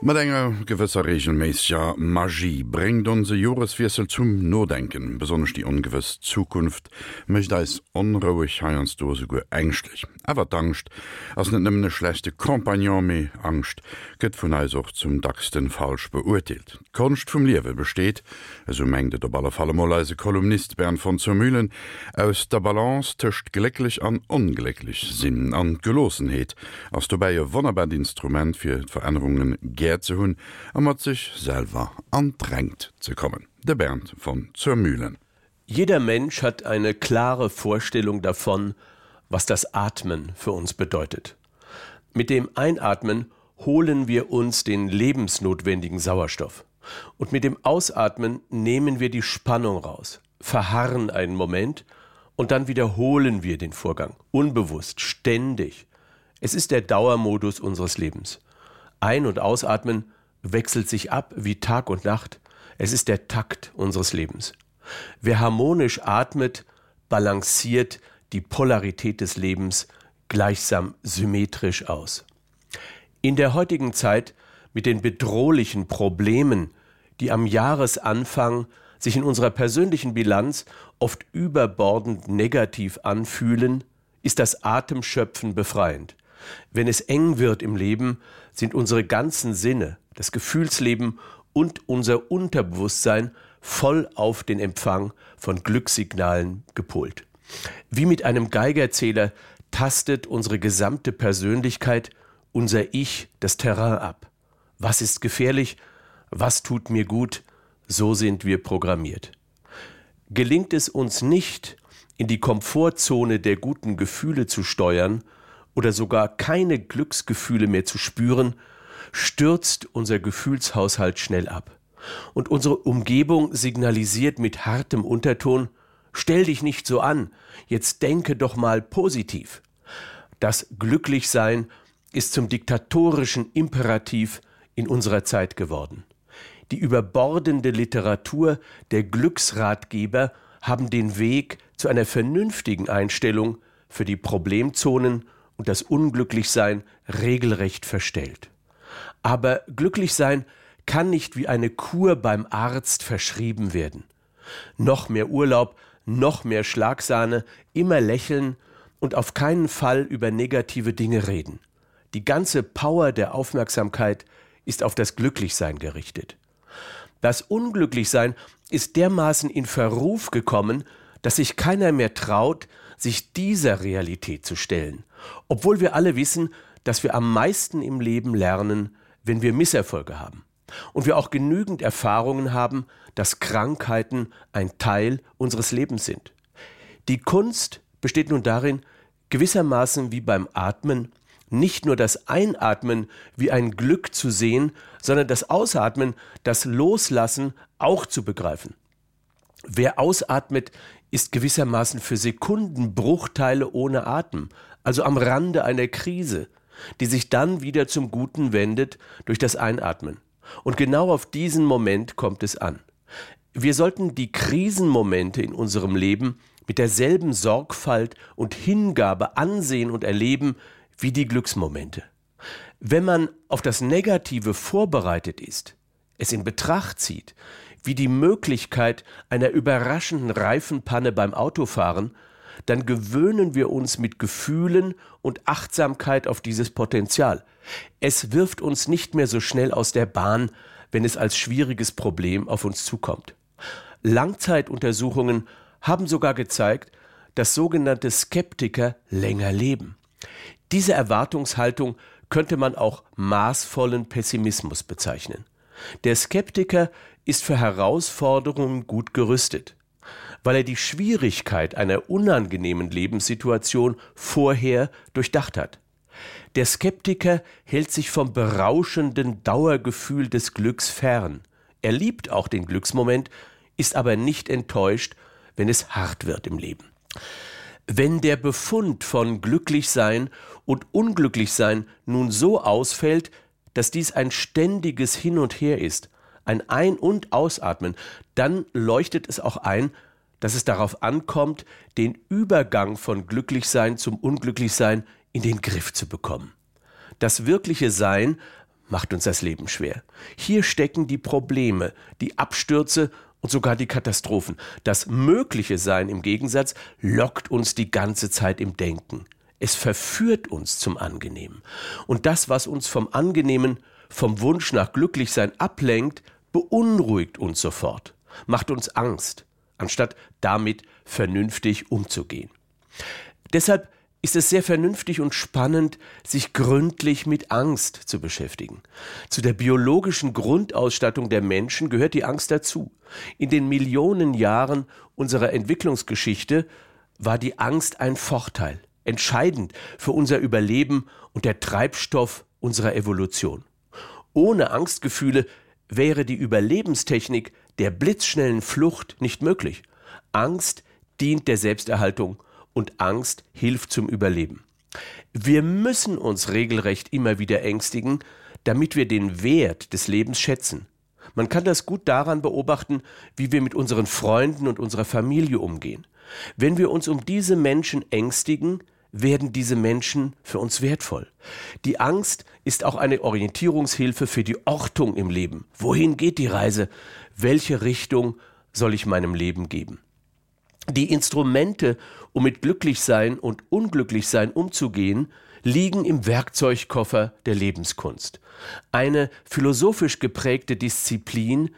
mat enger gewësser regelméescher Magie bringt onze Joreswiesel zum Nodenken, besonnech die ongewëss Zukunft, mecht als onrouig heiernsdose go ängstlich. Äwer d'angst ass net nëmmenne schlechte Kompagnon méi angst gëtt vun eisoch zum dacksten falsch beurteilelt. Konst vum Liewe besteet, eso mengde der baller fallemoleise Kolumnist Bern von zur Mühlen, aus der Balance töcht glecklich an onglücklich sinn an Gelosenheet, ass du beiie Wonnerbandinstrument fir d Veränderungen gä ger ze hunn, a mat sich selber andrängt zu kommen. Der Bernd von Zermühlen. Jeder Mensch hat eine klare Vorstellung davon, was das Atmen für uns bedeutet. Mit dem Einatmen holen wir uns den lebensnotwendigen Sauerstoff. Und mit dem Ausatmen nehmen wir die Spannung raus, verharren einen Moment und dann wiederholen wir den Vorgang, unbewusst, ständig. Es ist der Dauermodus unseres Lebens. Ein- und Ausatmen wechselt sich ab wie Tag und Nacht. Es ist der Takt unseres Lebens. Wer harmonisch atmet, balanciert die Polarität des Lebens gleichsam symmetrisch aus. In der heutigen Zeit mit den bedrohlichen Problemen, die am Jahresanfang sich in unserer persönlichen Bilanz oft überbordend negativ anfühlen, ist das Atemschöpfen befreiend. Wenn es eng wird im Leben, sind unsere ganzen Sinne, das Gefühlsleben und unser Unterbewusstsein voll auf den Empfang von Glückssignalen gepolt. Wie mit einem Geigerzähler tastet unsere gesamte Persönlichkeit, unser Ich, das Terrain ab. Was ist gefährlich? Was tut mir gut? So sind wir programmiert. Gelingt es uns nicht, in die Komfortzone der guten Gefühle zu steuern, oder sogar keine Glücksgefühle mehr zu spüren, stürzt unser Gefühlshaushalt schnell ab. Und unsere Umgebung signalisiert mit hartem Unterton Stell dich nicht so an, jetzt denke doch mal positiv. Das Glücklichsein ist zum diktatorischen Imperativ in unserer Zeit geworden. Die überbordende Literatur der Glücksratgeber haben den Weg zu einer vernünftigen Einstellung für die Problemzonen und das Unglücklichsein regelrecht verstellt. Aber Glücklichsein kann nicht wie eine Kur beim Arzt verschrieben werden. Noch mehr Urlaub, noch mehr Schlagsahne, immer lächeln und auf keinen Fall über negative Dinge reden. Die ganze Power der Aufmerksamkeit ist auf das Glücklichsein gerichtet. Das Unglücklichsein ist dermaßen in Verruf gekommen, dass sich keiner mehr traut, sich dieser Realität zu stellen, obwohl wir alle wissen, dass wir am meisten im Leben lernen, wenn wir Misserfolge haben. Und wir auch genügend Erfahrungen haben, dass Krankheiten ein Teil unseres Lebens sind. Die Kunst besteht nun darin, gewissermaßen wie beim Atmen, nicht nur das Einatmen wie ein Glück zu sehen, sondern das Ausatmen, das Loslassen auch zu begreifen. Wer ausatmet, ist gewissermaßen für Sekundenbruchteile ohne Atem, also am Rande einer Krise, die sich dann wieder zum Guten wendet durch das Einatmen. Und genau auf diesen Moment kommt es an. Wir sollten die Krisenmomente in unserem Leben mit derselben Sorgfalt und Hingabe ansehen und erleben wie die Glücksmomente. Wenn man auf das Negative vorbereitet ist, es in Betracht zieht, wie die Möglichkeit einer überraschenden Reifenpanne beim Autofahren, dann gewöhnen wir uns mit Gefühlen und Achtsamkeit auf dieses Potenzial. Es wirft uns nicht mehr so schnell aus der Bahn, wenn es als schwieriges Problem auf uns zukommt. Langzeituntersuchungen haben sogar gezeigt, dass sogenannte Skeptiker länger leben. Diese Erwartungshaltung könnte man auch maßvollen Pessimismus bezeichnen. Der Skeptiker ist für Herausforderungen gut gerüstet, weil er die Schwierigkeit einer unangenehmen Lebenssituation vorher durchdacht hat. Der Skeptiker hält sich vom berauschenden Dauergefühl des Glücks fern. Er liebt auch den Glücksmoment, ist aber nicht enttäuscht, wenn es hart wird im Leben. Wenn der Befund von Glücklichsein und Unglücklichsein nun so ausfällt, dass dies ein ständiges Hin und Her ist, ein Ein- und Ausatmen, dann leuchtet es auch ein, dass es darauf ankommt, den Übergang von Glücklichsein zum Unglücklichsein in den Griff zu bekommen. Das wirkliche Sein macht uns das Leben schwer. Hier stecken die Probleme, die Abstürze und sogar die Katastrophen. Das mögliche Sein im Gegensatz lockt uns die ganze Zeit im Denken. Es verführt uns zum Angenehmen. Und das, was uns vom Angenehmen, vom Wunsch nach Glücklichsein ablenkt, beunruhigt uns sofort, macht uns Angst, anstatt damit vernünftig umzugehen. Deshalb ist es sehr vernünftig und spannend, sich gründlich mit Angst zu beschäftigen. Zu der biologischen Grundausstattung der Menschen gehört die Angst dazu. In den Millionen Jahren unserer Entwicklungsgeschichte war die Angst ein Vorteil, entscheidend für unser Überleben und der Treibstoff unserer Evolution. Ohne Angstgefühle wäre die Überlebenstechnik der blitzschnellen Flucht nicht möglich. Angst dient der Selbsterhaltung und Angst hilft zum Überleben. Wir müssen uns regelrecht immer wieder ängstigen, damit wir den Wert des Lebens schätzen. Man kann das gut daran beobachten, wie wir mit unseren Freunden und unserer Familie umgehen. Wenn wir uns um diese Menschen ängstigen, werden diese Menschen für uns wertvoll. Die Angst ist auch eine Orientierungshilfe für die Ortung im Leben. Wohin geht die Reise? Welche Richtung soll ich meinem Leben geben? Die Instrumente, um mit Glücklichsein und Unglücklichsein umzugehen, liegen im Werkzeugkoffer der Lebenskunst. Eine philosophisch geprägte Disziplin,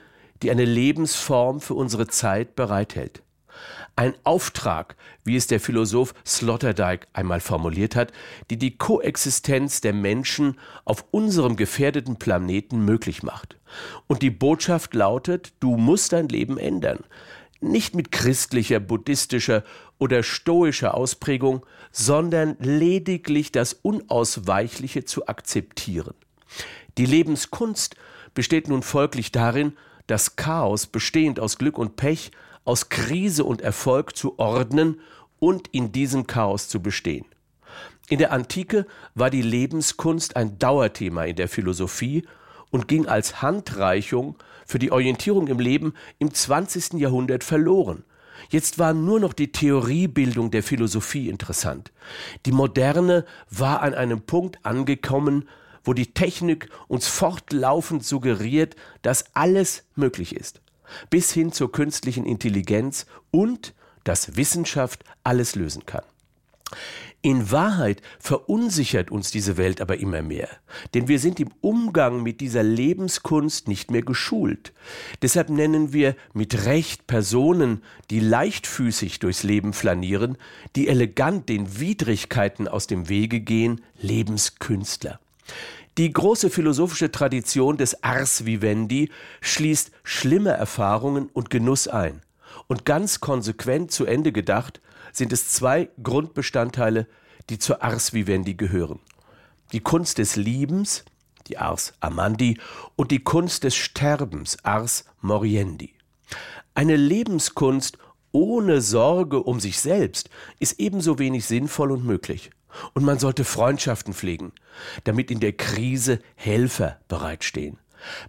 die eine Lebensform für unsere Zeit bereithält. Ein Auftrag, wie es der Philosoph Sloterdijk einmal formuliert hat, die die Koexistenz der Menschen auf unserem gefährdeten Planeten möglich macht. Und die Botschaft lautet, du musst dein Leben ändern nicht mit christlicher, buddhistischer oder stoischer Ausprägung, sondern lediglich das Unausweichliche zu akzeptieren. Die Lebenskunst besteht nun folglich darin, das Chaos, bestehend aus Glück und Pech, aus Krise und Erfolg zu ordnen und in diesem Chaos zu bestehen. In der Antike war die Lebenskunst ein Dauerthema in der Philosophie und ging als Handreichung für die Orientierung im Leben im 20. Jahrhundert verloren. Jetzt war nur noch die Theoriebildung der Philosophie interessant. Die Moderne war an einem Punkt angekommen, wo die Technik uns fortlaufend suggeriert, dass alles möglich ist, bis hin zur künstlichen Intelligenz und dass Wissenschaft alles lösen kann. In Wahrheit verunsichert uns diese Welt aber immer mehr, denn wir sind im Umgang mit dieser Lebenskunst nicht mehr geschult. Deshalb nennen wir mit Recht Personen, die leichtfüßig durchs Leben flanieren, die elegant den Widrigkeiten aus dem Wege gehen, Lebenskünstler. Die große philosophische Tradition des Ars vivendi schließt schlimme Erfahrungen und Genuss ein. Und ganz konsequent zu Ende gedacht, sind es zwei Grundbestandteile, die zur Ars Vivendi gehören. Die Kunst des Liebens, die Ars Amandi, und die Kunst des Sterbens, Ars Moriendi. Eine Lebenskunst ohne Sorge um sich selbst ist ebenso wenig sinnvoll und möglich. Und man sollte Freundschaften pflegen, damit in der Krise Helfer bereitstehen.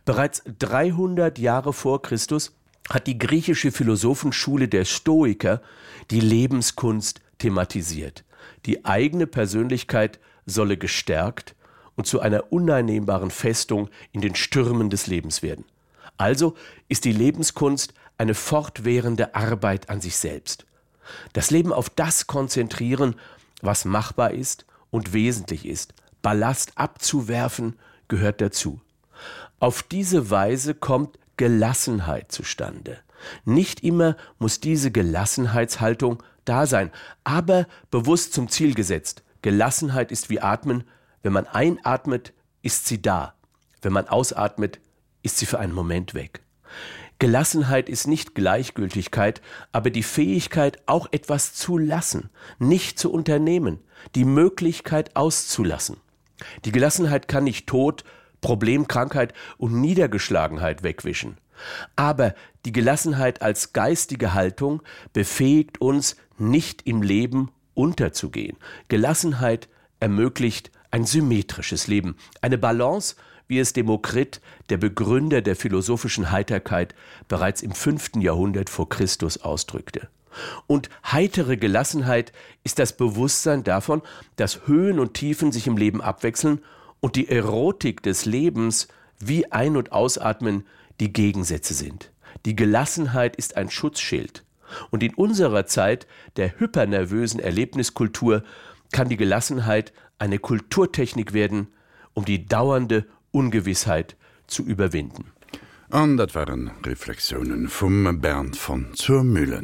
Bereits 300 Jahre vor Christus hat die griechische Philosophenschule der Stoiker die Lebenskunst thematisiert. Die eigene Persönlichkeit solle gestärkt und zu einer uneinnehmbaren Festung in den Stürmen des Lebens werden. Also ist die Lebenskunst eine fortwährende Arbeit an sich selbst. Das Leben auf das konzentrieren, was machbar ist und wesentlich ist. Ballast abzuwerfen gehört dazu. Auf diese Weise kommt Gelassenheit zustande. Nicht immer muss diese Gelassenheitshaltung da sein, aber bewusst zum Ziel gesetzt. Gelassenheit ist wie Atmen. Wenn man einatmet, ist sie da. Wenn man ausatmet, ist sie für einen Moment weg. Gelassenheit ist nicht Gleichgültigkeit, aber die Fähigkeit, auch etwas zu lassen, nicht zu unternehmen, die Möglichkeit auszulassen. Die Gelassenheit kann nicht Tod, Problem, Krankheit und Niedergeschlagenheit wegwischen. Aber die Gelassenheit als geistige Haltung befähigt uns, nicht im Leben unterzugehen. Gelassenheit ermöglicht ein symmetrisches Leben, eine Balance, wie es Demokrit, der Begründer der philosophischen Heiterkeit, bereits im fünften Jahrhundert vor Christus ausdrückte. Und heitere Gelassenheit ist das Bewusstsein davon, dass Höhen und Tiefen sich im Leben abwechseln und die Erotik des Lebens wie Ein- und Ausatmen die Gegensätze sind. Die Gelassenheit ist ein Schutzschild. Und in unserer Zeit der hypernervösen Erlebniskultur kann die Gelassenheit eine Kulturtechnik werden, um die dauernde Ungewissheit zu überwinden. An dat waren Reflexionen vum Bernd von zur Müllen.